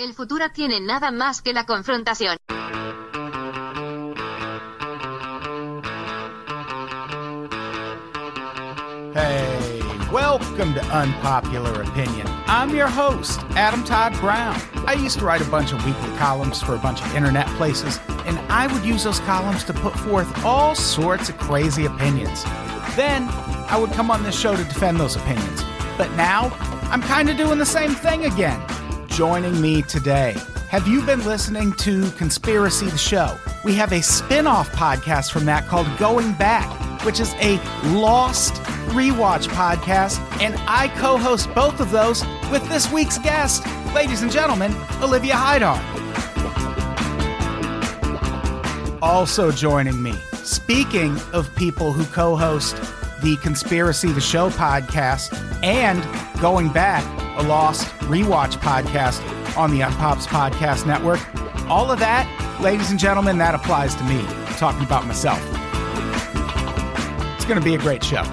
El futuro tiene nada más que la confrontación. Hey, welcome to Unpopular Opinion. I'm your host, Adam Todd Brown. I used to write a bunch of weekly columns for a bunch of internet places, and I would use those columns to put forth all sorts of crazy opinions. Then I would come on this show to defend those opinions. But now I'm kind of doing the same thing again. Joining me today. Have you been listening to Conspiracy the Show? We have a spin off podcast from that called Going Back, which is a lost rewatch podcast, and I co host both of those with this week's guest, ladies and gentlemen, Olivia Hydar. Also joining me, speaking of people who co host the Conspiracy the Show podcast and Going Back, a lost rewatch podcast on the Unpops Podcast Network. All of that, ladies and gentlemen, that applies to me, talking about myself. It's going to be a great show.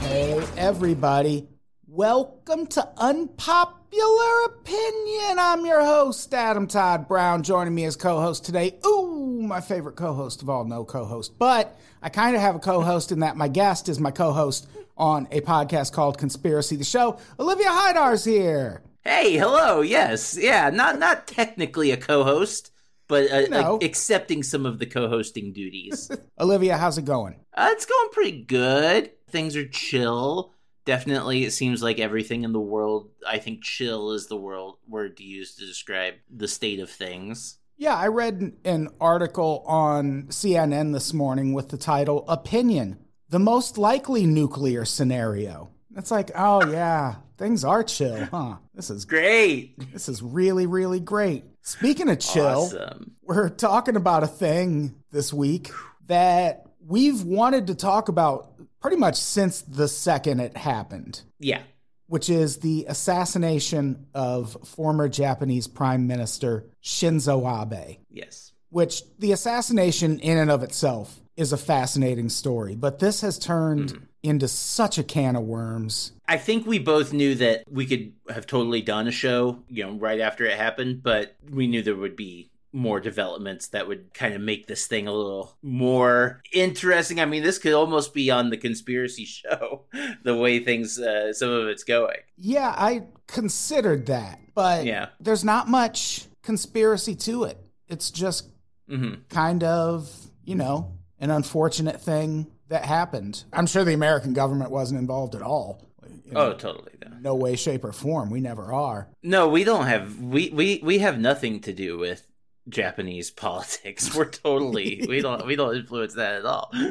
Hey, everybody. Welcome to Unpopular Opinion. I'm your host, Adam Todd Brown. Joining me as co host today. Ooh, my favorite co host of all, no co host. But I kind of have a co host in that my guest is my co host on a podcast called Conspiracy the Show. Olivia Hydar's here. Hey, hello. Yes, yeah. Not not technically a co-host, but uh, No. uh, accepting some of the co-hosting duties. Olivia, how's it going? uh, it's going pretty good. Things are chill. Definitely, it seems like everything in the world. I think "chill" is the world word to use to describe the state of things. Yeah, I read an article on CNN this morning with the title Opinion, the most likely nuclear scenario. It's like, oh yeah, things are chill, huh? This is Great, this is really really great. Speaking of chill, awesome. we're talking about a thing this week that we've wanted to talk about pretty much since the second it happened. Yeah, which is the assassination of former Japanese Prime Minister Shinzo Abe, yes, which the assassination in and of itself is a fascinating story, but this has turned mm. into such a can of worms. I think we both knew that we could have totally done a show, you know, right after it happened, but we knew there would be more developments that would kind of make this thing a little more interesting. I mean, this could almost be on the conspiracy show, the way things, uh, some of it's going. Yeah, I considered that, but Yeah. there's not much conspiracy to it. It's just hmm kind of, you know, an unfortunate thing that happened. I'm sure the American government wasn't involved at all. You know, Oh, totally. though. no way, shape, or form. We never are. No, we don't have we we we have nothing to do with Japanese politics. We're totally we don't we don't influence that at all.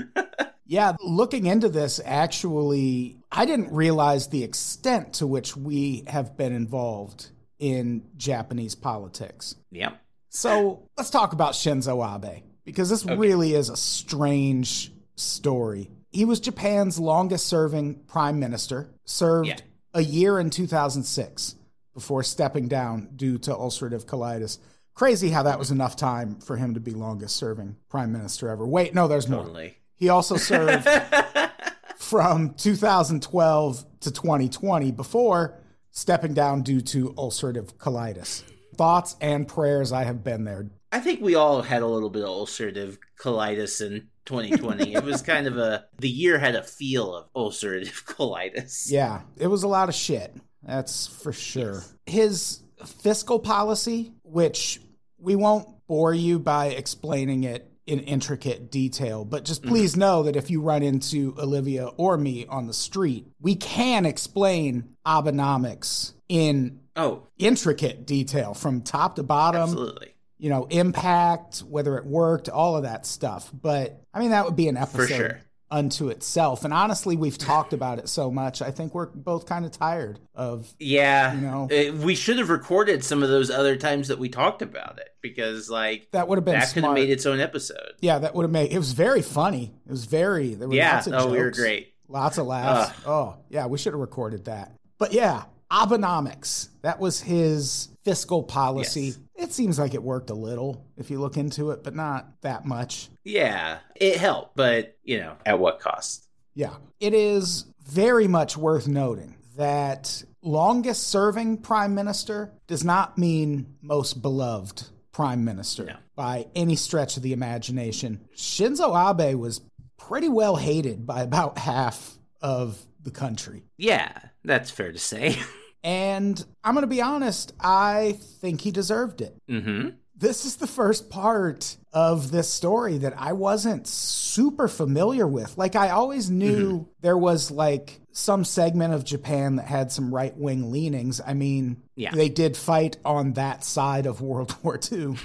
Yeah, looking into this, actually, I didn't realize the extent to which we have been involved in Japanese politics. yep. So let's talk about Shinzo Abe, because this really is a strange story. He was Japan's longest serving prime minister, served Yeah. a year in 2006 before stepping down due to ulcerative colitis. Crazy how that was enough time for him to be longest serving prime minister ever. Wait, no, there's more. He also served from 2012 to 2020 before stepping down due to ulcerative colitis. Thoughts and prayers, I have been there. I think we all had a little bit of ulcerative colitis in 2020. it was kind of a the year had a feel of ulcerative colitis. Yeah, it was a lot of shit. That's for sure. His fiscal policy, which we won't bore you by explaining it in intricate detail, but just mm-hmm. please know that if you run into Olivia or me on the street, we can explain Abenomics in Oh, intricate detail from top to bottom, absolutely. you know, impact, whether it worked, all of that stuff. But I mean, that would be an episode for sure. Unto itself. And honestly, we've talked about it so much. I think we're both kind of tired of, Yeah. You know? Uh, we should have recorded some of those other times that we talked about it because like that would have been that could have made its own episode. yeah, that would have made it was very funny. It was very, there were Yeah. lots of Oh, we were jokes, great. Lots of laughs. Oh, yeah, we should have recorded that. But yeah, Abenomics. That was his fiscal policy. Yes. It seems like it worked a little if you look into it, but not that much. Yeah, it helped, but, you know, at what cost? Yeah. It is very much worth noting that longest serving prime minister does not mean most beloved prime minister No. by any stretch of the imagination. Shinzo Abe was pretty well hated by about half of the country. Yeah, that's fair to say. And I'm going to be honest, I think he deserved it. mm-hmm. This is the first part of this story that I wasn't super familiar with. Like, I always knew mm-hmm. there was like some segment of Japan that had some right wing leanings. I mean, Yeah. they did fight on that side of World War II,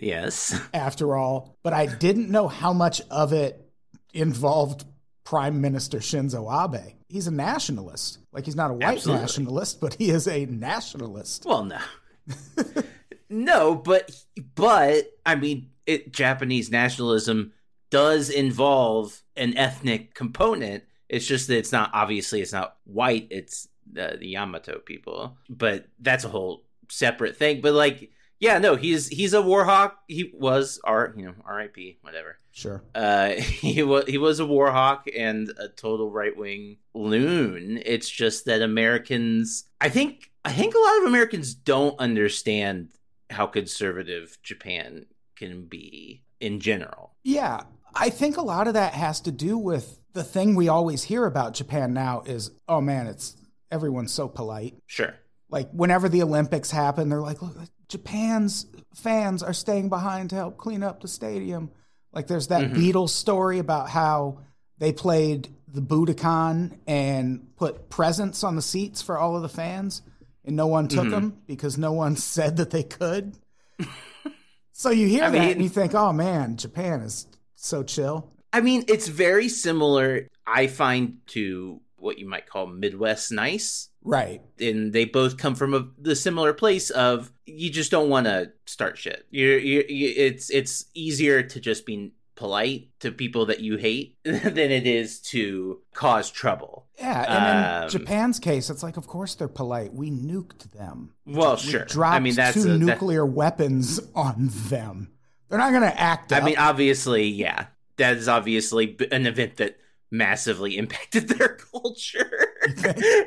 Yes. after all, but I didn't know how much of it involved Prime Minister Shinzo Abe. He's a nationalist. Like, he's not a white Absolutely. nationalist, but he is a nationalist. Well, no. no, but but I mean, it Japanese nationalism does involve an ethnic component. It's just that it's not obviously it's not white. It's the, the Yamato people, but that's a whole separate thing. But like, yeah, no, he's he's a war hawk. He was R, you know, R.I.P. Whatever. Sure. Uh, he was he was a war hawk and a total right wing loon. It's just that Americans, I think, I think a lot of Americans don't understand how conservative Japan can be in general. Yeah, I think a lot of that has to do with the thing we always hear about Japan now is, oh man, it's everyone's so polite. Sure. Like whenever the Olympics happen, they're like, look, Japan's fans are staying behind to help clean up the stadium. Like there's that Mhm. Beatles story about how they played the Budokan and put presents on the seats for all of the fans, and no one took Mhm. them because no one said that they could. so you hear I that mean- and you think, oh man, Japan is so chill. I mean, it's very similar, I find, to what you might call Midwest nice. Right. and they both come from a the similar place of you just don't want to start shit. You're, you you it's it's easier to just be polite to people that you hate than it is to cause trouble. Yeah, and in Um, Japan's case, it's like, of course they're polite. We nuked them. Well, We sure. dropped I mean, that's two a- nuclear weapons on them. They're not going to act. I up. mean, obviously, yeah, that is obviously an event that massively impacted their culture,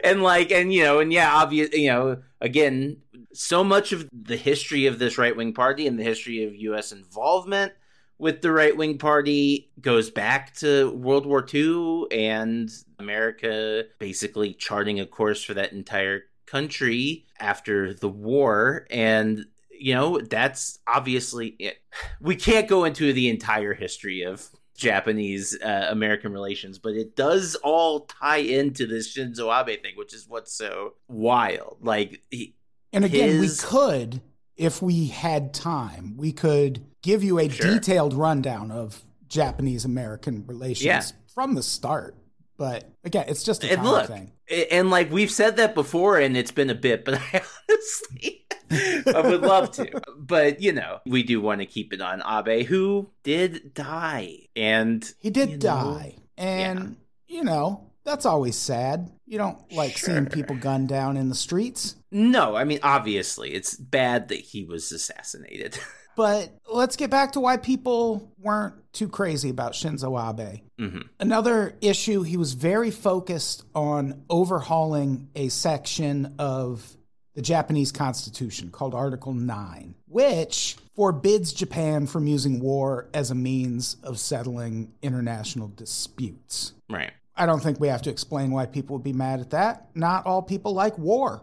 and like, and you know, and yeah, obvious, you know, again, so much of the history of this right wing party and the history of U.S. involvement with the right wing party goes back to World War II and America basically charting a course for that entire country after the war and you know that's obviously it. we can't go into the entire history of Japanese uh, American relations, but it does all tie into this Shinzo Abe thing, which is what's so wild. Like, he, and again, we could, if we had time, we could give you a Sure. detailed rundown of Japanese American relations Yeah. from the start. But again, it's just a and look, thing. and like we've said that before, and it's been a bit, but I honestly, I would love to. But you know, we do want to keep it on Abe, who did die, and He did you know, die, and you know that's always sad. You don't like seeing people gunned down in the streets. No, I mean obviously it's bad that he was assassinated. But let's get back to why people weren't too crazy about Shinzo Abe. hmm Another issue, he was very focused on overhauling a section of the Japanese constitution called Article 9, which forbids Japan from using war as a means of settling international disputes. Right. I don't think we have to explain why people would be mad at that. Not all people like war.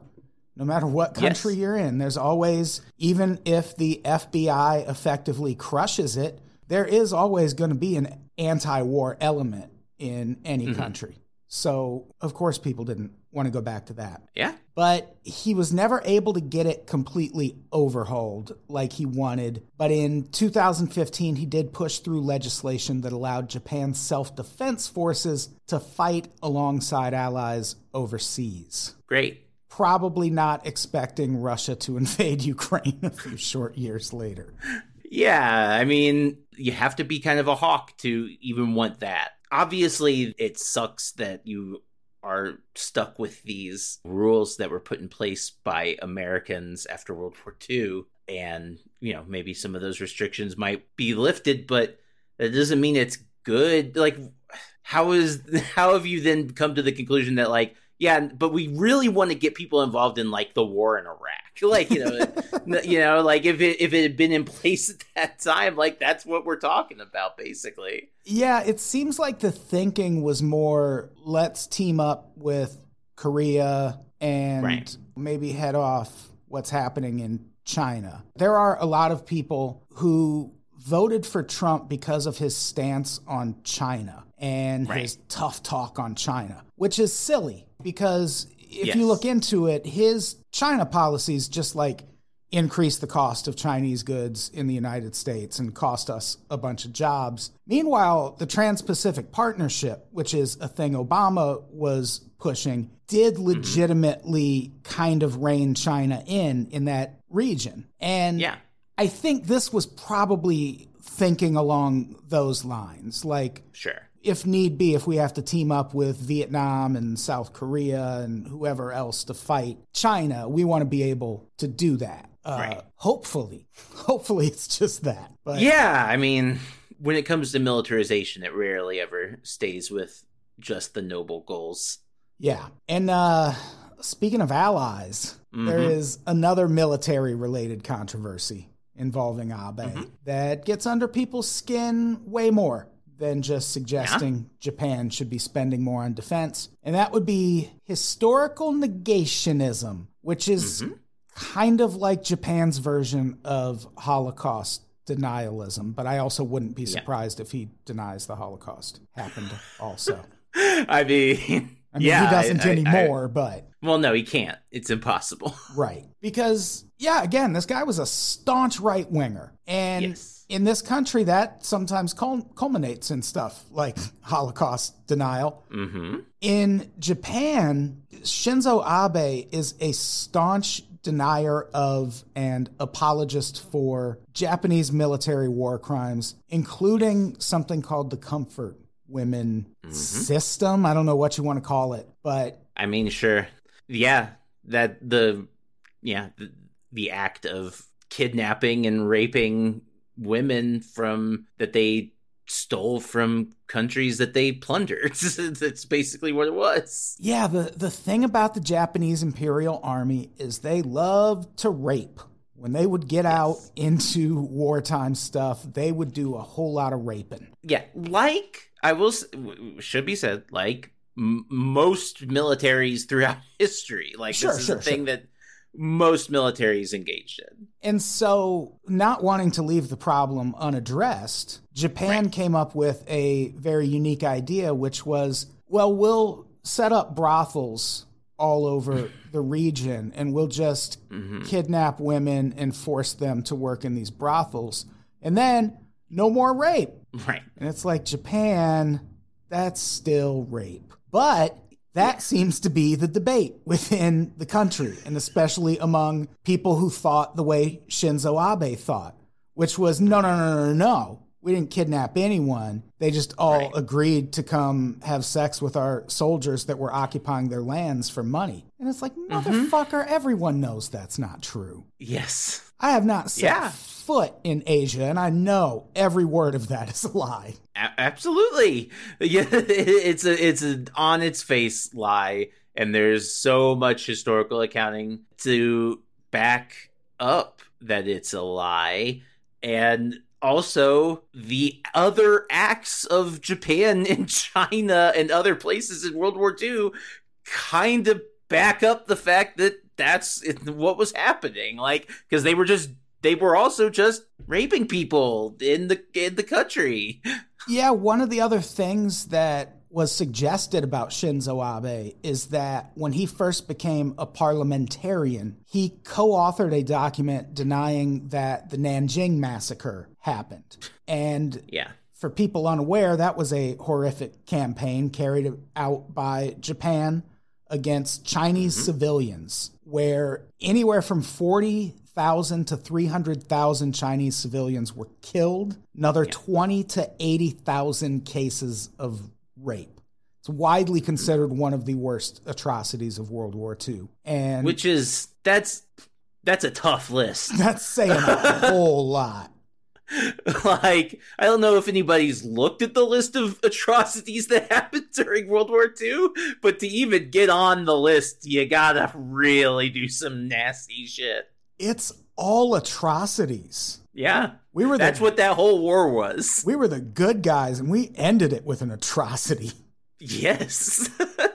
No matter what country Yes. you're in, there's always, even if the FBI effectively crushes it, there is always going to be an anti war element in any Mhm. country. So, of course, people didn't want to go back to that. Yeah. But he was never able to get it completely overhauled like he wanted. But in 2015, he did push through legislation that allowed Japan's self defense forces to fight alongside allies overseas. Great. Probably not expecting Russia to invade Ukraine a few short years later. Yeah, I mean, you have to be kind of a hawk to even want that. Obviously, it sucks that you are stuck with these rules that were put in place by Americans after World War II. and you know maybe some of those restrictions might be lifted but that doesn't mean it's good like how is how have you then come to the conclusion that like yeah but we really want to get people involved in like the war in iraq like you know you know like if it if it had been in place at that time like that's what we're talking about basically yeah it seems like the thinking was more let's team up with korea and right. maybe head off what's happening in China. There are a lot of people who voted for Trump because of his stance on China and right. his tough talk on China, which is silly because if yes. you look into it, his China policies just like increase the cost of Chinese goods in the United States and cost us a bunch of jobs. Meanwhile, the Trans Pacific Partnership, which is a thing Obama was pushing, did mm-hmm. legitimately mm-hmm. kind of rein China in in that region. And yeah. I think this was probably thinking along those lines. Like, sure. If need be, if we have to team up with Vietnam and South Korea and whoever else to fight China, we want to be able to do that. Uh, right. Hopefully, hopefully it's just that. But yeah, I mean, when it comes to militarization, it rarely ever stays with just the noble goals. Yeah, and uh, speaking of allies, mm-hmm. there is another military-related controversy involving Abe mm-hmm. that gets under people's skin way more than just suggesting yeah. Japan should be spending more on defense. And that would be historical negationism, which is mm-hmm kind of like Japan's version of Holocaust denialism, but I also wouldn't be surprised yeah. if he denies the Holocaust happened also. I mean, I mean, yeah, he doesn't I, anymore, I, but well, no, he can't. It's impossible. right. Because yeah, again, this guy was a staunch right winger. And yes. In this country that sometimes culminates in stuff like Holocaust denial. Mm-hmm. In Japan, Shinzo Abe is a staunch denier of and apologist for Japanese military war crimes, including something called the Comfort Women mm-hmm. System. I don't know what you want to call it, but I mean, sure, yeah, that the yeah the, the act of kidnapping and raping women from that they stole from countries that they plundered. That's basically what it was. Yeah, the, the thing about the Japanese Imperial Army is they love to rape. When they would get yes. out into wartime stuff, they would do a whole lot of raping. Yeah, like I will should be said, like m- most militaries throughout history. Like sure, this is sure, a thing sure. that most militaries engaged in. And so, not wanting to leave the problem unaddressed, Japan right. came up with a very unique idea, which was well, we'll set up brothels all over the region and we'll just mm-hmm. kidnap women and force them to work in these brothels. And then no more rape. Right. And it's like Japan, that's still rape. But that yeah. seems to be the debate within the country, and especially among people who thought the way Shinzo Abe thought, which was no, no, no, no, no. We didn't kidnap anyone. They just all right. agreed to come have sex with our soldiers that were occupying their lands for money. And it's like, mm-hmm. motherfucker, mm-hmm. everyone knows that's not true. Yes. I have not set yeah. foot in Asia, and I know every word of that is a lie. A- absolutely, yeah. It's a it's a on its face lie, and there's so much historical accounting to back up that it's a lie, and also the other acts of Japan and China and other places in World War II kind of back up the fact that that's what was happening like because they were just they were also just raping people in the in the country yeah one of the other things that was suggested about Shinzo Abe is that when he first became a parliamentarian, he co authored a document denying that the Nanjing massacre happened. And yeah. for people unaware, that was a horrific campaign carried out by Japan against Chinese mm-hmm. civilians, where anywhere from 40,000 to 300,000 Chinese civilians were killed, another yeah. 20 to 80,000 cases of rape. It's widely considered one of the worst atrocities of World War II. And which is that's that's a tough list. That's saying a whole lot. like, I don't know if anybody's looked at the list of atrocities that happened during World War II, but to even get on the list, you gotta really do some nasty shit. It's all atrocities. Yeah. We were the, That's what that whole war was. we were the good guys and we ended it with an atrocity. Yes.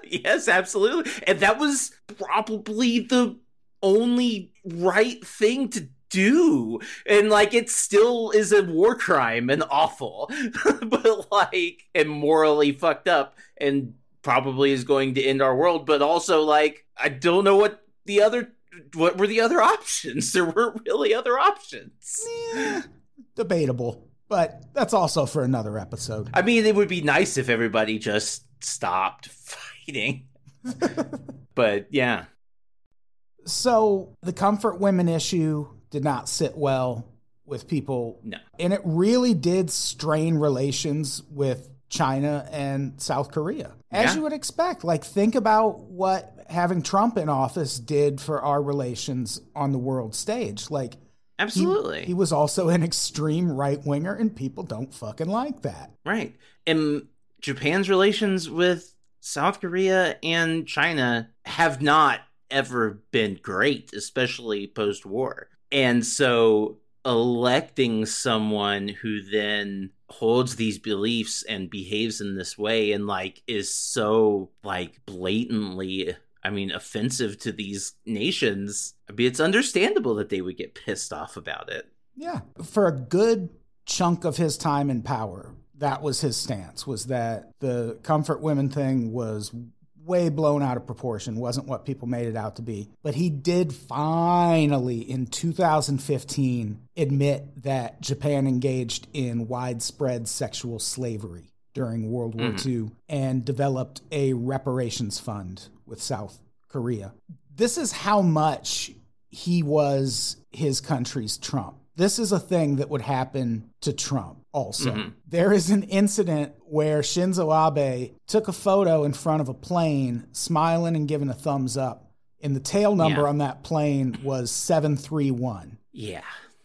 yes, absolutely. And that was probably the only right thing to do. And like it still is a war crime and awful. but like and morally fucked up and probably is going to end our world, but also like I don't know what the other what were the other options? There weren't really other options. Eh, debatable, but that's also for another episode. I mean, it would be nice if everybody just stopped fighting. but yeah. So the comfort women issue did not sit well with people. No. And it really did strain relations with China and South Korea. As Yeah. you would expect. Like, think about what having Trump in office did for our relations on the world stage. Like, he- Absolutely. He, was also an extreme right winger, and people don't fucking like that. Right. And Japan's relations with South Korea and China have not ever been great, especially post war. And so electing someone who then holds these beliefs and behaves in this way and like is so like blatantly I mean offensive to these nations, I mean it's understandable that they would get pissed off about it. Yeah. For a good chunk of his time in power, that was his stance was that the comfort women thing was way blown out of proportion, wasn't what people made it out to be. But he did finally in 2015 admit that Japan engaged in widespread sexual slavery during World War mm. II and developed a reparations fund with South Korea. This is how much he was his country's Trump. This is a thing that would happen to Trump also. There is an incident where Shinzo Abe took a photo in front of a plane, smiling and giving a thumbs up. And the tail number Yeah. on that plane was 731 Yeah.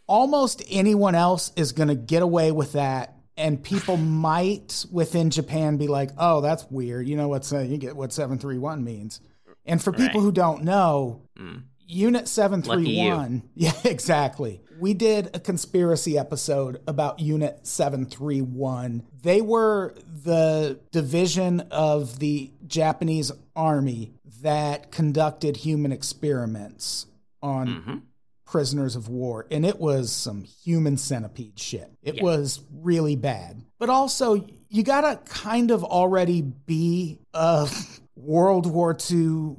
almost anyone else is going to get away with that and people might within Japan be like, "Oh, that's weird. You know what's uh, you get what 731 means." And for people Right. who don't know, Mm. Unit 731. Yeah, exactly. We did a conspiracy episode about Unit 731. They were the division of the Japanese army that conducted human experiments on Mhm. prisoners of war and it was some human centipede shit it Yeah. was really bad but also you gotta kind of already be a world war ii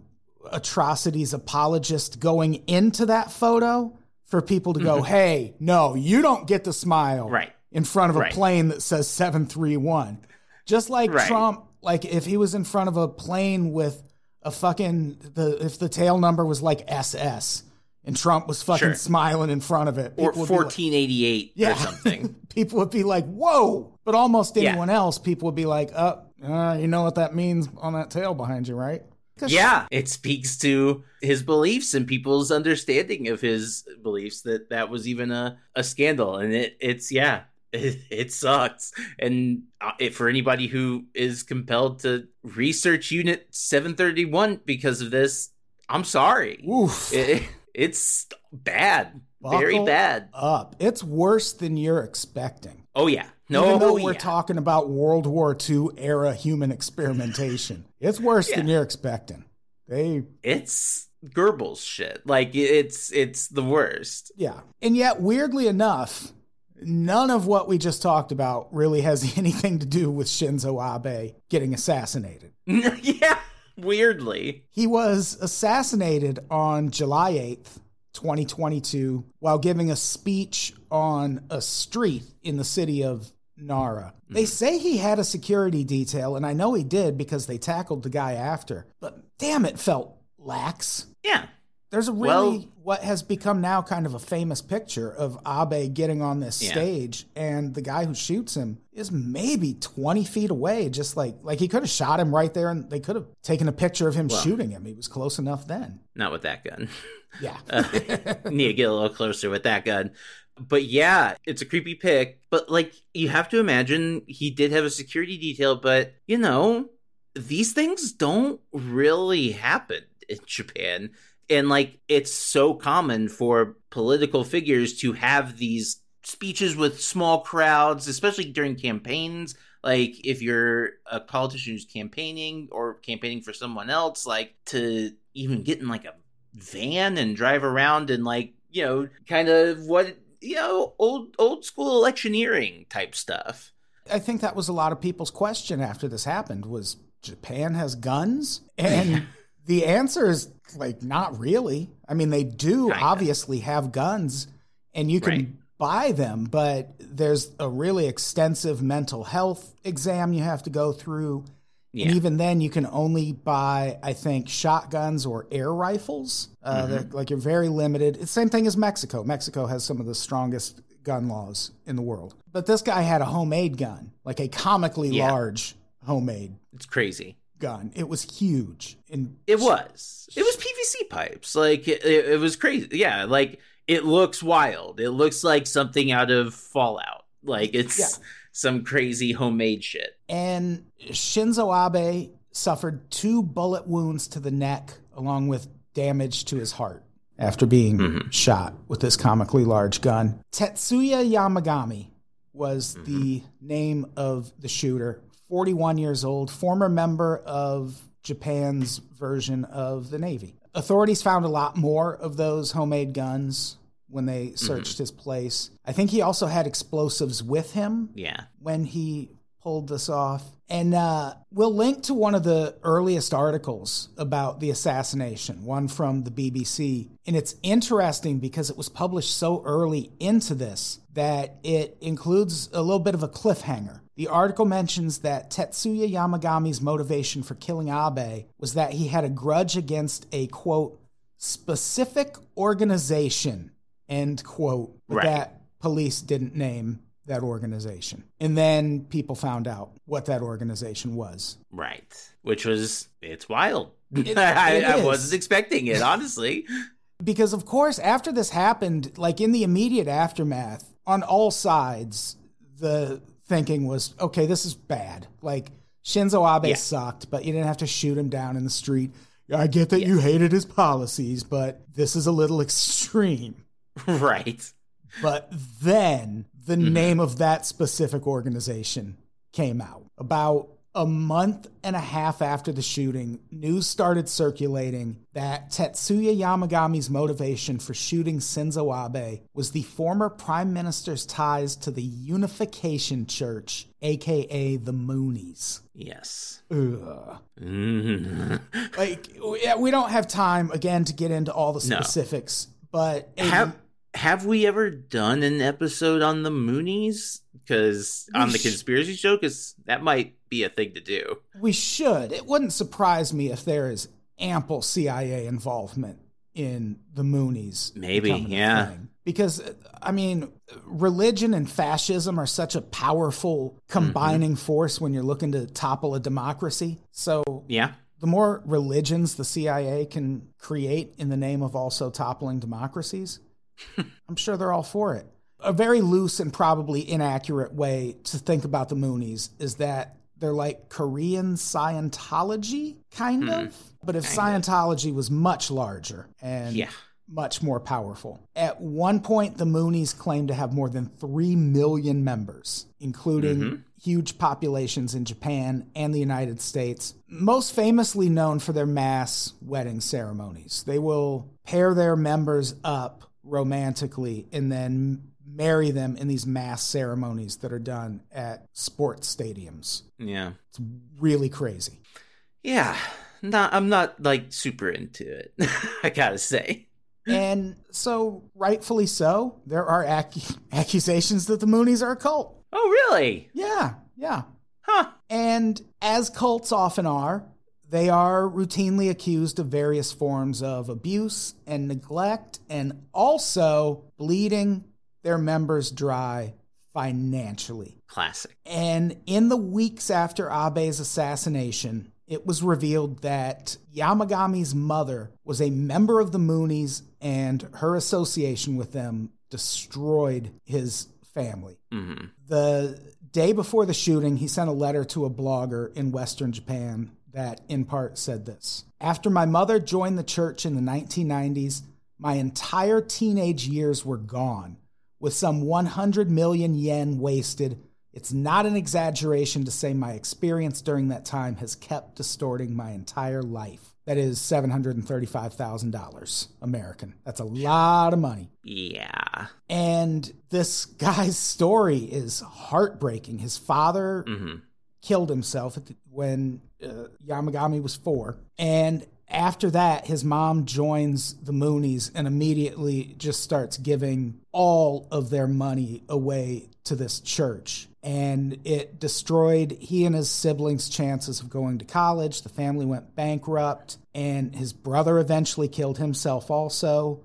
atrocities apologist going into that photo for people to go hey no you don't get to smile Mm-hmm. Right. in front of a Right. plane that says 731 just like Right. trump like if he was in front of a plane with a fucking the if the tail number was like ss and Trump was fucking Sure. smiling in front of it. Or people would be like- 1488 yeah. or something. people would be like, "Whoa!" But almost Yeah. anyone else, people would be like, "Uh, uh, you know what that means on that tail behind you, right?" Yeah, it speaks to his beliefs and people's understanding of his beliefs that that was even a, a scandal, and it it's yeah, it, it sucks. And uh, it, for anybody who is compelled to research Unit Seven Thirty One because of this, I'm sorry. Oof. It, it's bad, very bad. up. It's worse than you're expecting. Oh yeah, no, Even though oh, we're yeah. talking about World War II era human experimentation, it's worse than you're expecting. They it's Goebbels shit. Like it's it's the worst. Yeah. And yet, weirdly enough, none of what we just talked about really has anything to do with Shinzo Abe getting assassinated. yeah, weirdly. He was assassinated on July 8th, 2022, while giving a speech on a street in the city of Nara. They mm-hmm. say he had a security detail, and I know he did because they tackled the guy after, but damn, it felt lax. Yeah. There's a really Well- what has become now kind of a famous picture of Abe getting on this Yeah. stage, and the guy who shoots him is maybe 20 feet away. Just like like he could have shot him right there, and they could have taken a picture of him shooting him. He was close enough then. Not with that gun. Yeah, uh, Need to get a little closer with that gun. But yeah, it's a creepy pick. But like, you have to imagine he did have a security detail, but you know, these things don't really happen in Japan. And like, it's so common for political figures to have these speeches with small crowds, especially during campaigns. Like, if you're a politician who's campaigning or campaigning for someone else, like to even get in like a van and drive around and like you know kind of what you know old old school electioneering type stuff I think that was a lot of people's question after this happened was Japan has guns? And the answer is like not really. I mean they do Kinda. obviously have guns and you can Right. buy them, but there's a really extensive mental health exam you have to go through. Yeah And even then, you can only buy, I think, shotguns or air rifles. Uh, Mm-hmm. they're- Like you're very limited. It's the same thing as Mexico. Mexico has some of the strongest gun laws in the world. But this guy had a homemade gun, like a comically Yeah. large homemade it's crazy gun. It was huge. And it was it was pvc pipes like it, it was crazy yeah like it looks wild it looks like something out of fallout like it's Yeah. Some crazy homemade shit And Shinzo Abe suffered two bullet wounds to the neck, along with damage to his heart after being Mhm. shot with this comically large gun. Tetsuya Yamagami was the name of the shooter, 41 years old, former member of Japan's version of the Navy. Authorities found a lot more of those homemade guns when they searched his place. I think he also had explosives with him yeah when he pulled this off. And uh, we'll link to one of the earliest articles about the assassination, one from the BBC. And it's interesting because it was published so early into this that it includes a little bit of a cliffhanger. The article mentions that Tetsuya Yamagami's motivation for killing Abe was that he had a grudge against a quote, specific organization, end quote, Right. that police didn't name that organization. And then people found out what that organization was. right which was it's wild It- I, it I is. wasn't expecting it honestly Because, of course, after this happened, like in the immediate aftermath, on all sides, the thinking was okay, this is bad. Like, Shinzo Abe Yeah. sucked, but you didn't have to shoot him down in the street. I get that you hated his policies, but this is a little extreme. right But then the Mm-hmm. name of that specific organization came out. About a month and a half after the shooting, news started circulating that Tetsuya Yamagami's motivation for shooting Shinzo Abe was the former prime minister's ties to the Unification Church, aka the Moonies. yes Ugh. Mhm. Like, yeah, we don't have time again to get into all the specifics, but have have we ever done an episode on the Moonies? Because on the sh- conspiracy show, because that might be a thing to do. We should. It wouldn't surprise me if there is ample CIA involvement in the Moonies. Maybe, yeah. Because, I mean, religion and fascism are such a powerful mm-hmm. combining force when you're looking to topple a democracy. So, Yeah, the more religions the CIA can create in the name of also toppling democracies, I'm sure they're all for it. A very loose and probably inaccurate way to think about the Moonies is that they're like Korean Scientology, kind hmm. of. But if Scientology was much larger and yeah. Much more powerful. At one point, the Moonies claimed to have more than 3 million members, including mm-hmm. huge populations in Japan and the United States, most famously known for their mass wedding ceremonies. They will pair their members up romantically and then marry them in these mass ceremonies that are done at sports stadiums. Yeah. It's really crazy. Yeah. Not I'm not like super into it. I gotta say. And so, rightfully so, there are ac- accusations that the Moonies are a cult. Oh really? Yeah, yeah. Huh. And as cults often are, They are routinely accused of various forms of abuse and neglect, and also bleeding their members dry financially. Classic. And in the weeks after Abe's assassination, it was revealed that Yamagami's mother was a member of the Moonies, and her association with them destroyed his family. hmm The day before the shooting, he sent a letter to a blogger in Western Japan that, in part, said this After my mother joined the church in the 1990s, my entire teenage years were gone, with some 100 million yen wasted. It's not an exaggeration to say my experience during that time has kept distorting my entire life. That is $735,000 American. That's a lot of money. Yeah. And this guy's story is heartbreaking. His father hmm killed himself when uh, Yamagami was four. And after that, his mom joins the Moonies and immediately just starts giving all of their money away to this church. And it destroyed he and his siblings' chances of going to college. The family went bankrupt, and his brother eventually killed himself also.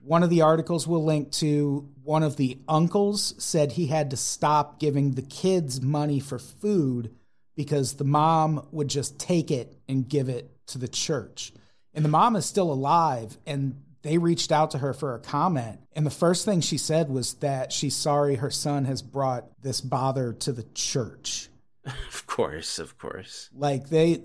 One of the articles we'll link to, one of the uncles said he had to stop giving the kids money for food because the mom would just take it and give it to the church. And the mom is still alive, and they reached out to her for a comment. And the first thing she said was that she's sorry her son has brought this bother to the church. Of course, of course. Like, they,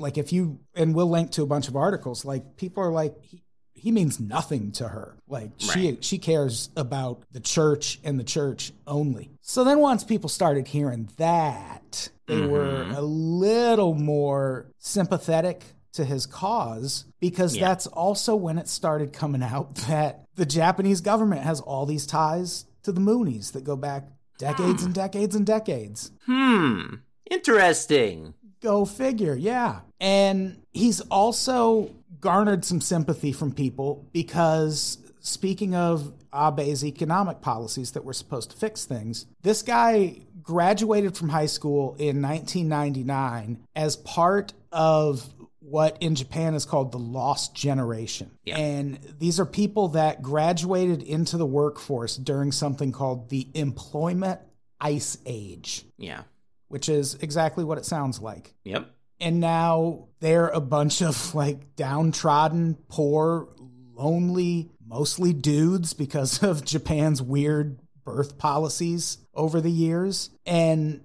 like, if you, and we'll link to a bunch of articles, like, people are like, he, he means nothing to her. Like she Right. she cares about the church and the church only. So then once people started hearing that, they were Mhm. a little more sympathetic to his cause because Yeah. that's also when it started coming out that the Japanese government has all these ties to the Moonies that go back decades and decades and decades. Hmm. Interesting. Go figure, yeah. And he's also garnered some sympathy from people because, speaking of Abe's economic policies that were supposed to fix things, this guy graduated from high school in 1999 as part of what in Japan is called the lost generation. Yeah. And these are people that graduated into the workforce during something called the employment ice age Yeah. which is exactly what it sounds like. Yep. And now they're a bunch of like downtrodden, poor, lonely, mostly dudes because of Japan's weird birth policies over the years. And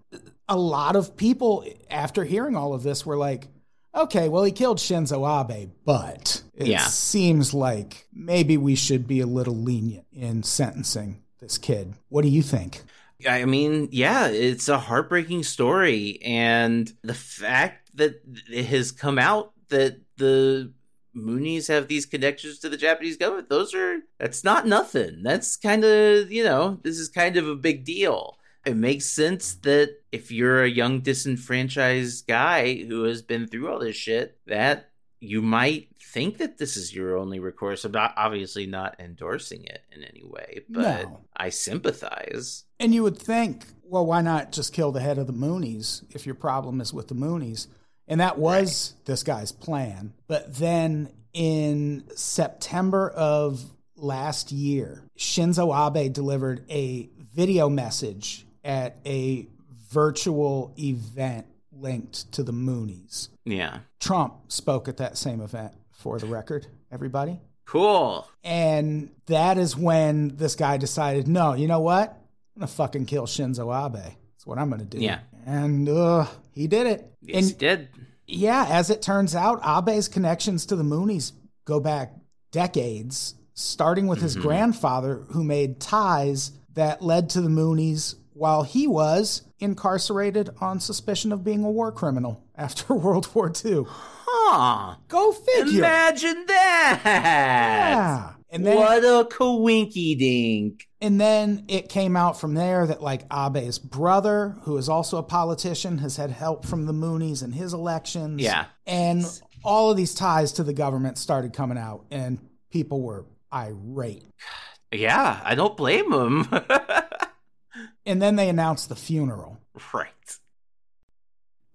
a lot of people, after hearing all of this, were like, okay, well, he killed Shinzo Abe, but it Yeah. seems like maybe we should be a little lenient in sentencing this kid. What do you think? I mean, yeah, it's a heartbreaking story. And the fact that it has come out that the Moonies have these connections to the Japanese government, those are, that's not nothing. That's kind of, you know, this is kind of a big deal. It makes sense that if you're a young disenfranchised guy who has been through all this shit, that you might think that this is your only recourse. I'm not obviously not endorsing it in any way, but No. I sympathize. And you would think, well, why not just kill the head of the Moonies if your problem is with the Moonies? And that was this guy's plan. But then in September of last year, Shinzo Abe delivered a video message at a virtual event linked to the Moonies. Yeah. Trump spoke at that same event, for the record, everybody. Cool. And that is when this guy decided, no, you know what? I'm gonna fucking kill Shinzo Abe. That's what I'm gonna do. Yeah. And uh, he did it. Yes, and he did. yeah, as it turns out, Abe's connections to the Moonies go back decades, starting with his grandfather, who made ties that led to the Moonies while he was incarcerated on suspicion of being a war criminal after World War II. Huh. Go figure. Imagine that. Yeah. And then what a coinky dink. And then it came out from there that like Abe's brother, who is also a politician, has had help from the Moonies in his elections. Yeah. And all of these ties to the government started coming out, and people were irate. Yeah, I don't blame him. And then they announce the funeral. right.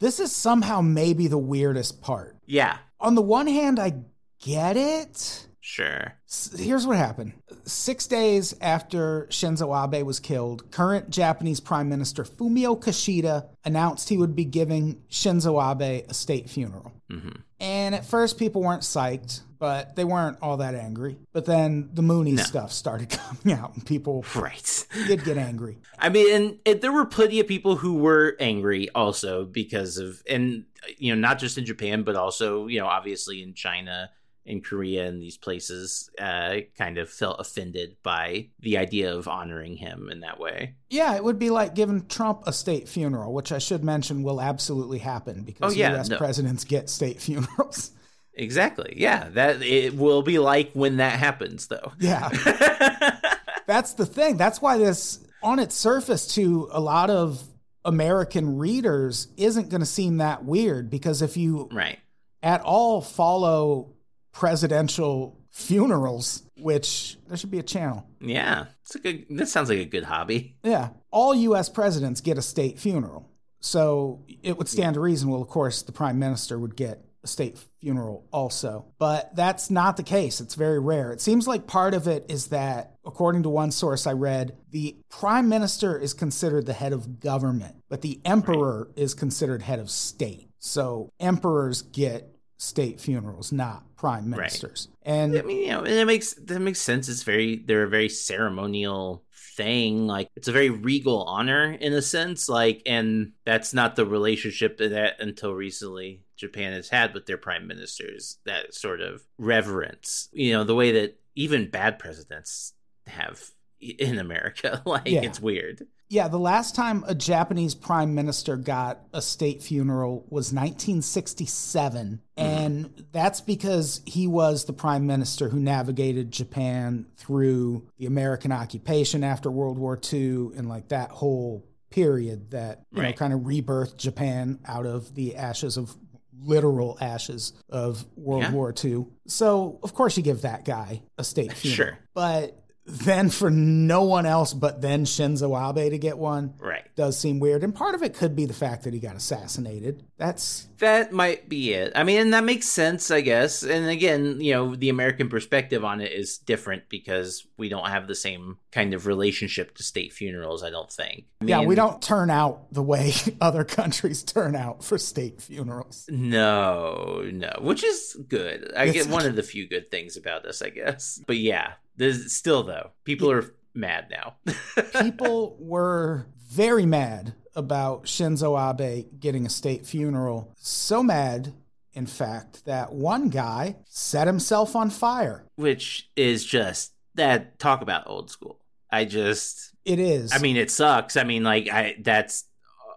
This is somehow maybe the weirdest part. Yeah, On the one hand, I get it. sure. Here's what happened. Six days after Shinzo Abe was killed, current Japanese Prime Minister Fumio Kishida announced he would be giving Shinzo Abe a state funeral. Mm-hmm. And at first, people weren't psyched, but they weren't all that angry. But then the Moonie stuff started coming out, and people Right. did get angry. I mean, and, and there were plenty of people who were angry also because of, and you know, not just in Japan, but also you know, obviously in China, in Korea, and these places, uh, kind of felt offended by the idea of honoring him in that way. Yeah, it would be like giving Trump a state funeral, which I should mention will absolutely happen because Oh, yeah, U.S. no. presidents get state funerals. Exactly. Yeah, that it will be like when that happens, though. Yeah. That's the thing. That's why this, on its surface, to a lot of American readers, isn't going to seem that weird because if you right. at all follow presidential funerals, which there should be a channel. Yeah, it's a good. That sounds like a good hobby. Yeah. All U.S. presidents get a state funeral. So it would stand to reason, well, of course, the prime minister would get a state funeral also. But that's not the case. It's very rare. It seems like part of it is that, according to one source I read, the prime minister is considered the head of government, but the emperor is considered head of state. So emperors get state funerals, not prime ministers. And I mean, you know, and it makes that makes sense. It's very they're a very ceremonial thing. Like it's a very regal honor in a sense. Like, and that's not the relationship that, that until recently Japan has had with their prime ministers. That sort of reverence. You know, the way that even bad presidents have in America. Like Yeah. it's weird. Yeah, the last time a Japanese prime minister got a state funeral was 1967. Mm-hmm. And that's because he was the prime minister who navigated Japan through the American occupation after World War II and like that whole period that you know, kind of rebirthed Japan out of the ashes of literal ashes of World Yeah. War II. So, of course, you give that guy a state funeral. Sure. But then for no one else but then Shinzo Abe to get one Right. does seem weird. And part of it could be the fact that he got assassinated. That's That might be it. I mean, and that makes sense, I guess. And again, you know, the American perspective on it is different because we don't have the same kind of relationship to state funerals, I don't think. I yeah, we don't turn out the way other countries turn out for state funerals. No, no, which is good. I It's- get one of the few good things about us, I guess. But yeah, there's still though, people are mad now. People were very mad about Shinzo Abe getting a state funeral. So mad, in fact, that one guy set himself on fire. which is just that talk about old school. I just It is. I mean, it sucks. I mean, like, I that's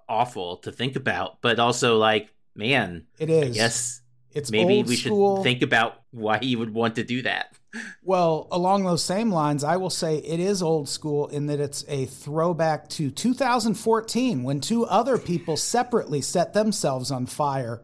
awful to think about, but also like, man, it is. Yes, it's maybe we school. should think about why he would want to do that. Well, along those same lines, I will say it is old school in that it's a throwback to 2014 when two other people separately set themselves on fire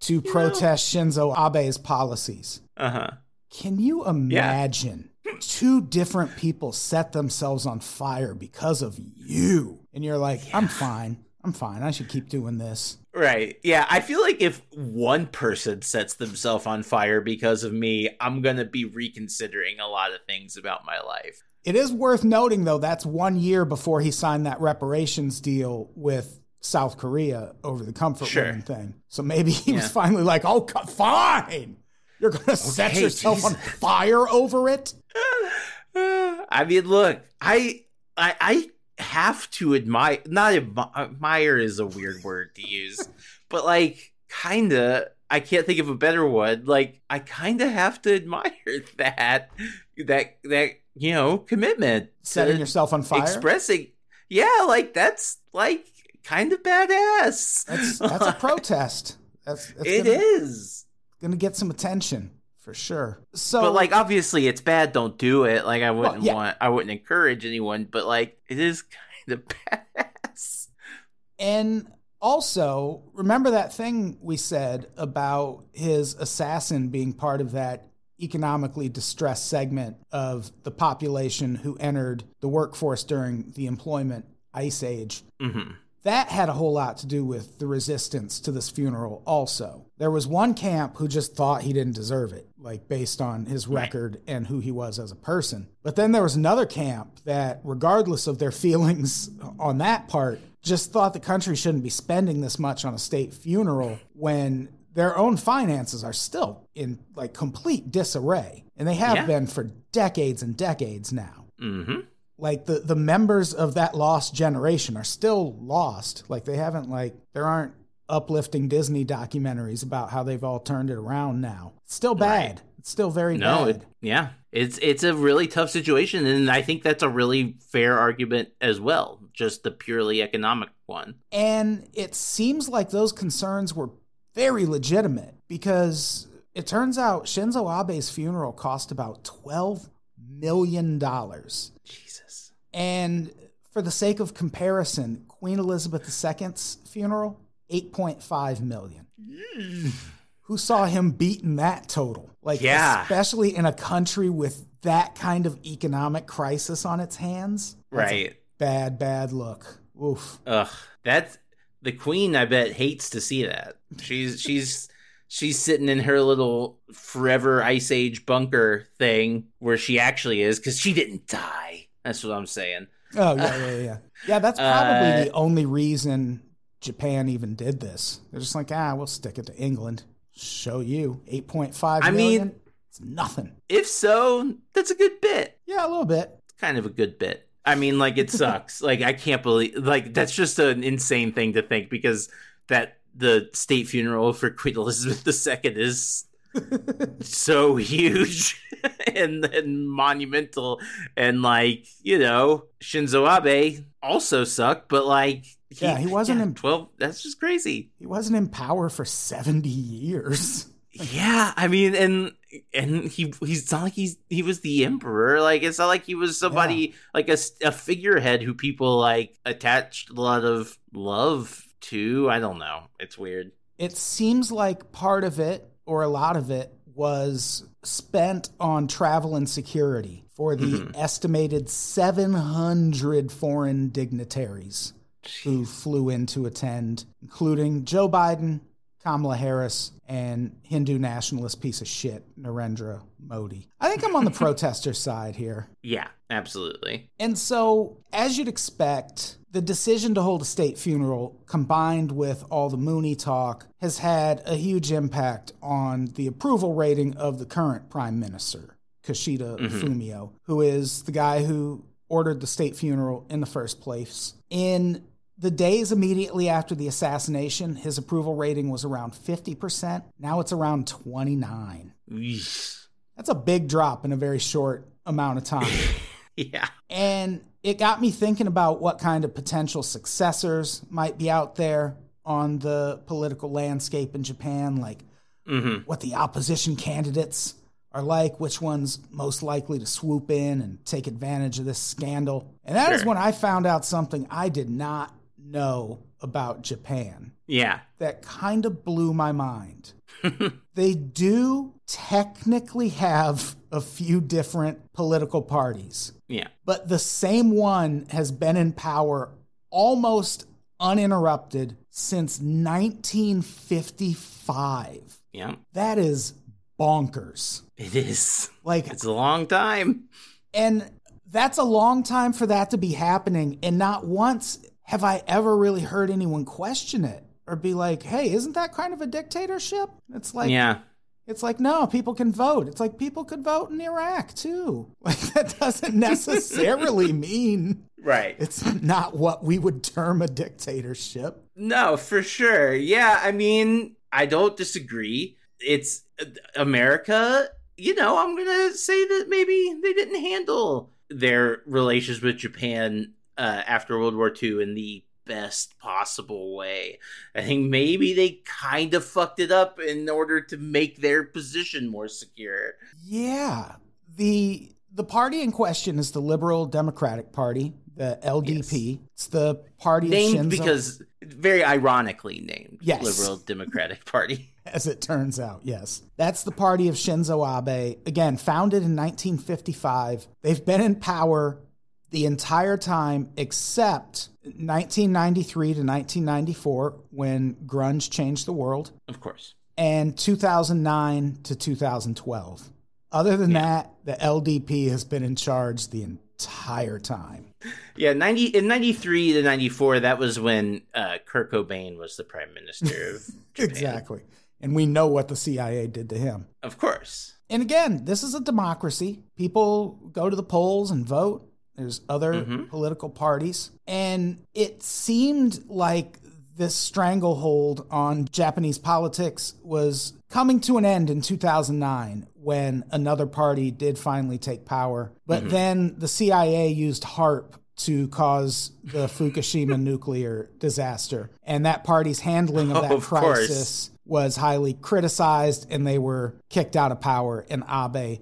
to protest Shinzo Abe's policies. Uh huh. Can you imagine two different people set themselves on fire because of you? And you're like, I'm fine. I'm fine. I should keep doing this. Right. Yeah. I feel like if one person sets themselves on fire because of me, I'm gonna be reconsidering a lot of things about my life. It is worth noting, though, that's one year before he signed that reparations deal with South Korea over the comfort Sure. women thing. So maybe he was finally like, "Oh, fine, you're going to set Okay, yourself on fire over it." I mean, look, I, I, I have to admire. Not admi- admire is a weird word to use, but like, kinda. I can't think of a better one. Like, I kinda have to admire that, that, that you know, commitment, Setting yourself on fire. expressing. Yeah, like that's like kind of badass. that's that's a protest. That's, that's It gonna, is. gonna get some attention for sure. So, But like obviously it's bad, don't do it. Like I wouldn't yeah. want I wouldn't encourage anyone, but like it is kind of badass. And also, remember that thing we said about his assassin being part of that economically distressed segment of the population who entered the workforce during the employment ice age. hmm that had a whole lot to do with the resistance to this funeral, also. There was one camp who just thought he didn't deserve it, like based on his record and who he was as a person. But then there was another camp that, regardless of their feelings on that part, just thought the country shouldn't be spending this much on a state funeral when their own finances are still in like complete disarray. And they have yeah. been for decades and decades now. Mm-hmm like the the members of that lost generation are still lost. Like they haven't like there aren't uplifting disney documentaries about how they've all turned it around now. It's still bad. Right. it's still very no, bad. it, yeah. It's it's a really tough situation and i think that's a really fair argument as well just the purely economic one. And it seems like those concerns were very legitimate because it turns out shinzo abe's funeral cost about 12 million dollars and for the sake of comparison, Queen Elizabeth II's funeral, 8.5 million. Who saw him beating that total? Like, yeah. especially in a country with that kind of economic crisis on its hands. right. bad, bad look. Oof. Ugh. That's the queen, I bet, hates to see that. She's, she's, she's sitting in her little forever ice age bunker thing where she actually is because she didn't die that's what I'm saying. Oh yeah, yeah, yeah. Yeah, that's probably uh, the only reason Japan even did this. They're just like, ah, we'll stick it to England. Show you eight point five. I million. mean, it's nothing. If so, that's a good bit. Yeah, a little bit. It's kind of a good bit. I mean, like it sucks. like I can't believe. Like that's just an insane thing to think because that the state funeral for Queen Elizabeth II is so huge and, and monumental. And like you know shinzo abe also sucked but like he, yeah he wasn't yeah, in 12 that's just crazy. He wasn't in power for 70 years. Yeah i mean and and he he's not like he's he was the emperor. Like it's not like he was somebody yeah. like a, a figurehead who people like attached a lot of love to. I don't know. It's weird. It seems like part of it or a lot of it, was spent on travel and security for the mm-hmm. estimated 700 foreign dignitaries Jeez. who flew in to attend, including Joe Biden, Kamala Harris, and Hindu nationalist piece of shit, Narendra Modi. I think I'm on the protester side here. Yeah, absolutely. And so, as you'd expect, the decision to hold a state funeral combined with all the Moonie talk has had a huge impact on the approval rating of the current prime minister, Kishida mm-hmm. Fumio, who is the guy who ordered the state funeral in the first place. In the days immediately after the assassination, his approval rating was around 50%. Now it's around 29. That's a big drop in a very short amount of time. yeah. And it got me thinking about what kind of potential successors might be out there on the political landscape in Japan, like mm-hmm. what the opposition candidates are like, which one's most likely to swoop in and take advantage of this scandal. And that sure. is when I found out something I did not know about Japan. Yeah. That kind of blew my mind. they do technically have a few different political parties. Yeah. But the same one has been in power almost uninterrupted since 1955. Yeah. That is bonkers. It is. Like it's a long time. And that's a long time for that to be happening and not once have I ever really heard anyone question it or be like, "Hey, isn't that kind of a dictatorship?" It's like Yeah. It's like, no, people can vote. It's like people could vote in Iraq too. Like that doesn't necessarily mean right. It's not what we would term a dictatorship. No, for sure. Yeah, I mean, I don't disagree. It's uh, America, you know, I'm going to say that maybe they didn't handle their relations with Japan uh, after World War II in the best possible way. I think maybe they kind of fucked it up in order to make their position more secure. Yeah. The the party in question is the Liberal Democratic Party, the LDP. Yes. It's the party named because very ironically named yes. Liberal Democratic Party. As it turns out, yes. That's the party of Shinzo Abe. Again, founded in 1955. They've been in power the entire time except 1993 to 1994 when grunge changed the world Of course. and 2009 to 2012. Other than Yeah. that, the LDP has been in charge the entire time. Yeah, ninety in ninety three to ninety four. That was when uh, Kurt Cobain was the prime minister of Japan. Exactly. And we know what the CIA did to him. Of course. And again, this is a democracy. People go to the polls and vote. There's other Mhm. political parties. And it seemed like this stranglehold on Japanese politics was coming to an end in 2009 when another party did finally take power. But then the CIA used HAARP to cause the Fukushima nuclear disaster. And that party's handling of that Of course. crisis was highly criticized and they were kicked out of power and Abe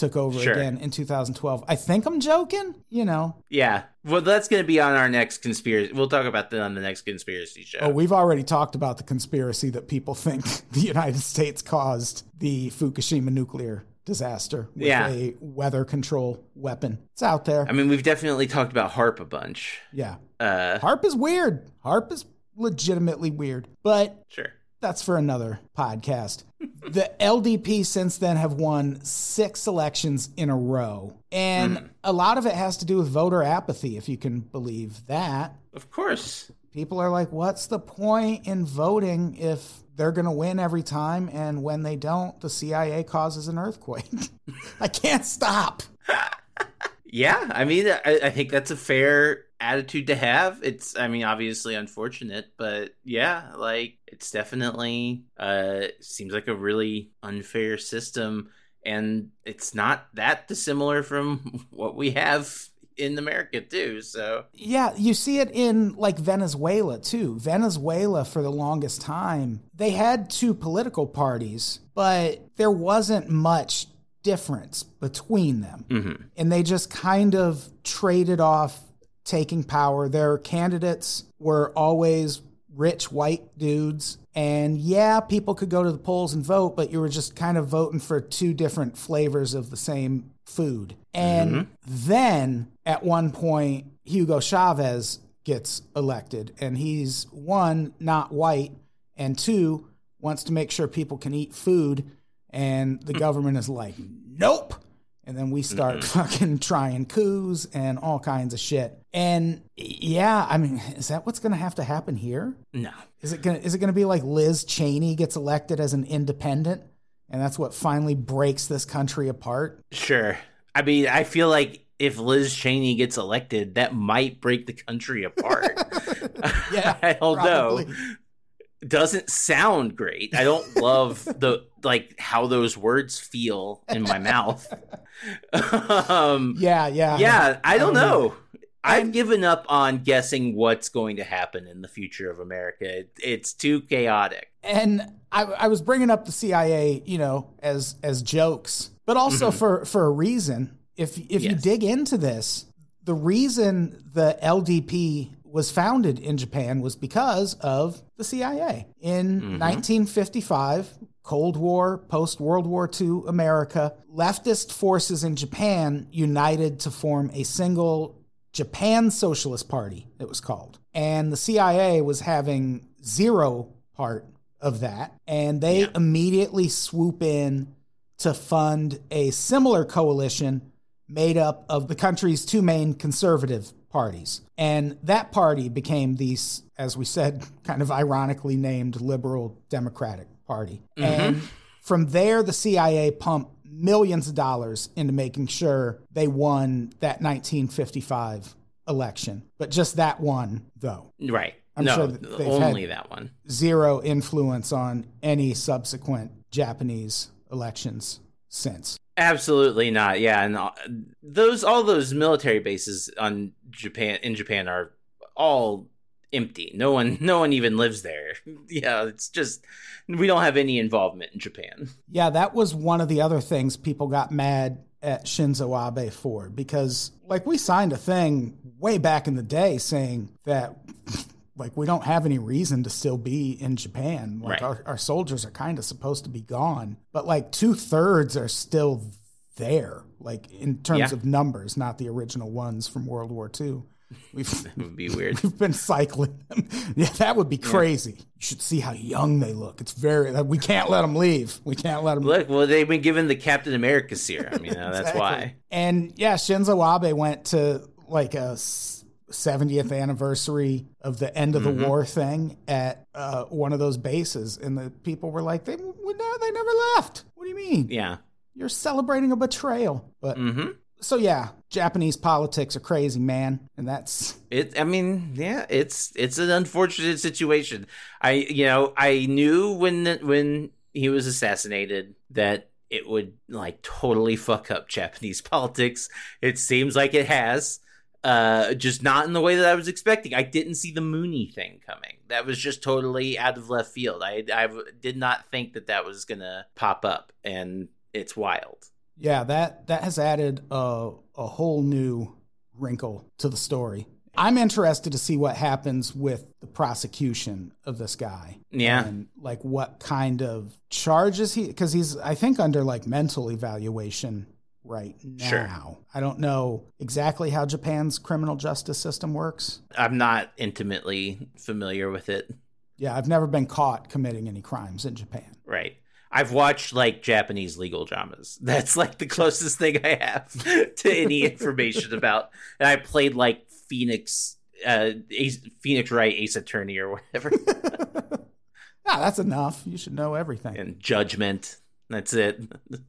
took over Sure. again in 2012. I think I'm joking, you know. Yeah. Well, that's going to be on our next conspiracy. We'll talk about that on the next conspiracy show. Oh, we've already talked about the conspiracy that people think the United States caused the Fukushima nuclear disaster with Yeah. a weather control weapon. It's out there. I mean, we've definitely talked about HAARP a bunch. yeah. Uh, HAARP is weird. HAARP is legitimately weird. But sure. That's for another podcast. the LDP since then have won six elections in a row. And hmm. a lot of it has to do with voter apathy, if you can believe that. Of course. People are like, what's the point in voting if they're going to win every time? And when they don't, the CIA causes an earthquake. I can't stop. Yeah, I mean, I, I think that's a fair attitude to have. It's, I mean, obviously unfortunate, but yeah, like it's definitely uh seems like a really unfair system, and it's not that dissimilar from what we have in America too. So Yeah, you see it in like Venezuela too. Venezuela, for the longest time, they had two political parties, but there wasn't much difference between them. mhm. And they just kind of traded off taking power. Their candidates were always rich white dudes. And yeah, people could go to the polls and vote, but you were just kind of voting for two different flavors of the same food. And then at one point, Hugo Chavez gets elected, and he's one, not white, and two, wants to make sure people can eat food. And the hmm. government is like, nope. And then we start fucking trying coups and all kinds of shit. And yeah, I mean, is that what's going to have to happen here? no, Is it going to is it going to be like Liz Cheney gets elected as an independent and that's what finally breaks this country apart? sure. I mean, I feel like if Liz Cheney gets elected, that might break the country apart. Yeah, I don't probably. know. Doesn't sound great. I don't love the like how those words feel in my mouth. um, Yeah, yeah. yeah, I don't I don't know. I've given up on guessing what's going to happen in the future of America. It, it's too chaotic. and I, I was bringing up the CIA, you know, as as jokes, but also for for a reason. If if you dig into this, the reason the LDP was founded in Japan was because of the CIA in mm-hmm. 1955. Cold War, post World War II America, leftist forces in Japan united to form a single Japan Socialist Party, it was called. And the CIA was having zero part of that. And they Yeah. immediately swoop in to fund a similar coalition made up of the country's two main conservative parties. And that party became the, as we said, kind of ironically named Liberal Democratic Party. Mm-hmm. And from there, the CIA pumped millions of dollars into making sure they won that 1955 election. But just that one, though. Right. I'm no, sure that only that one. Zero influence on any subsequent Japanese elections since. Absolutely not. Yeah, and all- those all those military bases on Japan in Japan are all empty. No one no one even lives there. Yeah, it's just we don't have any involvement in Japan. Yeah, that was one of the other things people got mad at Shinzo Abe for because, like, we signed a thing way back in the day saying that, like, we don't have any reason to still be in Japan. Like, Right. our, our soldiers are kind of supposed to be gone, but like two thirds are still there, like in terms Yeah. of numbers, not the original ones from World War II. We've It would be weird. we've been cycling them. Yeah, that would be crazy. You should see how young they look. It's very. We can't let them leave. We can't let them. Look, well, they've been given the Captain America serum. You know, that's why. And yeah, Shinzo Abe went to like a 70th anniversary of the end of the Mm-hmm. war thing at uh, one of those bases, and the people were like, "They no, they never left. What do you mean? Yeah. You're celebrating a betrayal." But hmm so yeah, Japanese politics are crazy, man, and that's It. I mean, yeah. It's it's an unfortunate situation. I you know I knew when the, when he was assassinated that it would like totally fuck up Japanese politics. It seems like it has. Uh, just not in the way that I was expecting. I didn't see the Moonie thing coming. That was just totally out of left field. I I did not think that that was gonna pop up, and it's wild. yeah that that has added a a whole new wrinkle to the story. I'm interested to see what happens with the prosecution of this guy. Yeah. and like what kind of charges he because he's I think under like mental evaluation right now. Sure. I don't know exactly how Japan's criminal justice system works. I'm not intimately familiar with it. Yeah, I've never been caught committing any crimes in Japan. Right. I've watched like Japanese legal dramas. That's like the closest thing I have to any information about. And I played like Phoenix, uh, Ace, Phoenix Wright Ace Attorney or whatever, Ah, that's enough. You should know everything. and Judgment. That's it.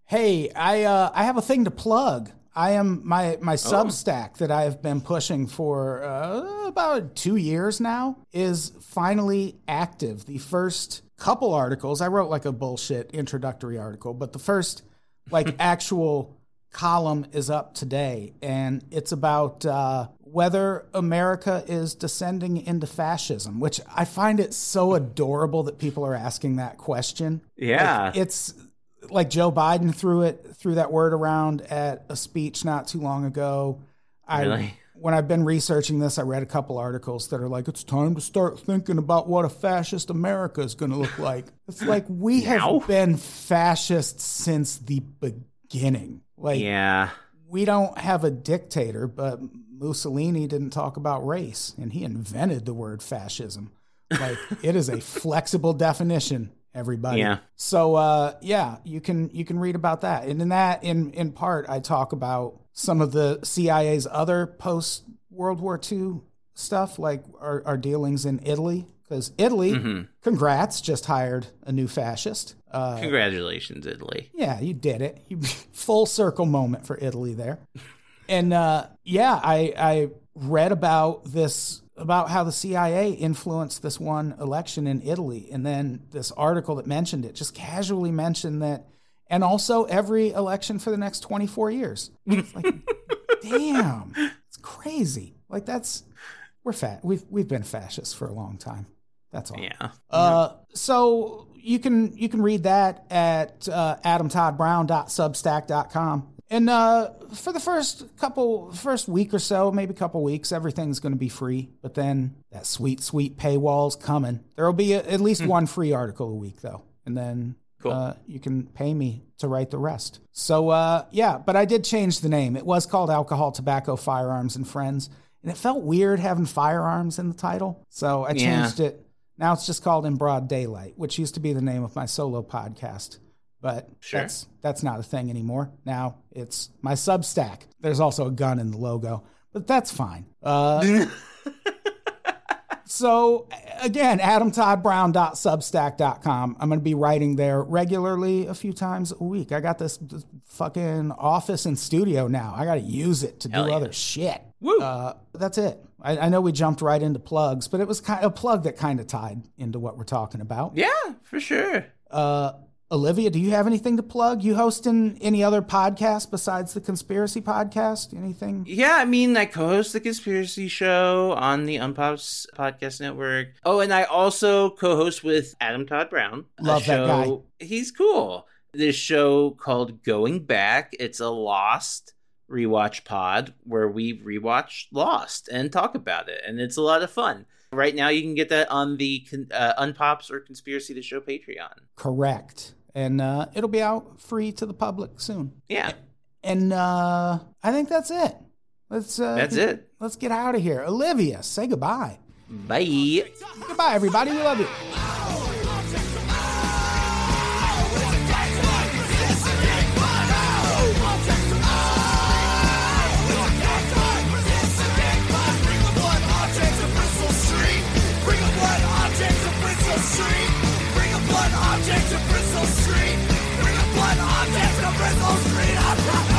Hey, I uh, I have a thing to plug. I am my my Substack that I have been pushing for uh, about two years now is finally active. The first couple articles I wrote like a bullshit introductory article, but the first like actual column is up today, and it's about uh, whether America is descending into fascism. Which I find it so adorable that people are asking that question. Yeah. Like, it's like Joe Biden threw it threw that word around at a speech not too long ago. I Really? when I've been researching this, I read a couple articles that are like, it's time to start thinking about what a fascist America is going to look like. It's like we Now? have been fascists since the beginning. Like yeah. we don't have a dictator, but Mussolini didn't talk about race, and he invented the word fascism. Like it is a flexible definition, everybody. Yeah. So uh, yeah, you can you can read about that, and in that, in in part, I talk about some of the CIA's other post World War II stuff, like our, our dealings in Italy, because Italy, Mm-hmm. congrats, just hired a new fascist. Uh, Congratulations, Italy. yeah, you did it. You, full circle moment for Italy there. And uh, yeah, I I read about this about how the CIA influenced this one election in Italy, and then this article that mentioned it just casually mentioned that, and also every election for the next twenty four years. It's like, damn, it's crazy. Like that's we're fat. We've we've been fascists for a long time. That's all. Yeah. Uh, so you can you can read that at uh, adamtoddbrown.substack.com. And uh, for the first couple, first week or so, maybe a couple weeks, everything's going to be free. But then that sweet, sweet paywall's coming. There will be a, at least one free article a week, though, and then Cool. uh, you can pay me to write the rest. So uh, yeah, but I did change the name. It was called Alcohol, Tobacco, Firearms, and Friends, and it felt weird having firearms in the title, so I Yeah. changed it. Now it's just called In Broad Daylight, which used to be the name of my solo podcast. But Sure. that's that's not a thing anymore. Now it's my Substack. There's also a gun in the logo, but that's fine. Uh, so again, adamtoddbrown.substack.com. I'm going to be writing there regularly a few times a week. I got this, this fucking office and studio now. I got to use it to do yeah. other shit. Woo. Uh, that's it. I, I know we jumped right into plugs, but it was kind of a plug that kind of tied into what we're talking about. yeah, for sure. Uh, Olivia, do you have anything to plug? You hosting any other podcast besides the Conspiracy Podcast? Anything? Yeah, I mean, I co-host the Conspiracy Show on the Unpops Podcast Network. Oh, and I also co-host with Adam Todd Brown. Love that guy. He's cool. This show called Going Back. It's a Lost rewatch pod where we rewatch Lost and talk about it, and it's a lot of fun. Right now, you can get that on the uh, Unpops or Conspiracy the Show Patreon. Correct. And uh, it'll be out free to the public soon. Yeah, And uh, I think that's it. Let's. Uh, That's it. Let's get out of here. Olivia, say goodbye. Bye. Goodbye, everybody. We love you. Bring a blood object to Bristol Street. Bring a blood object to Bristol Street.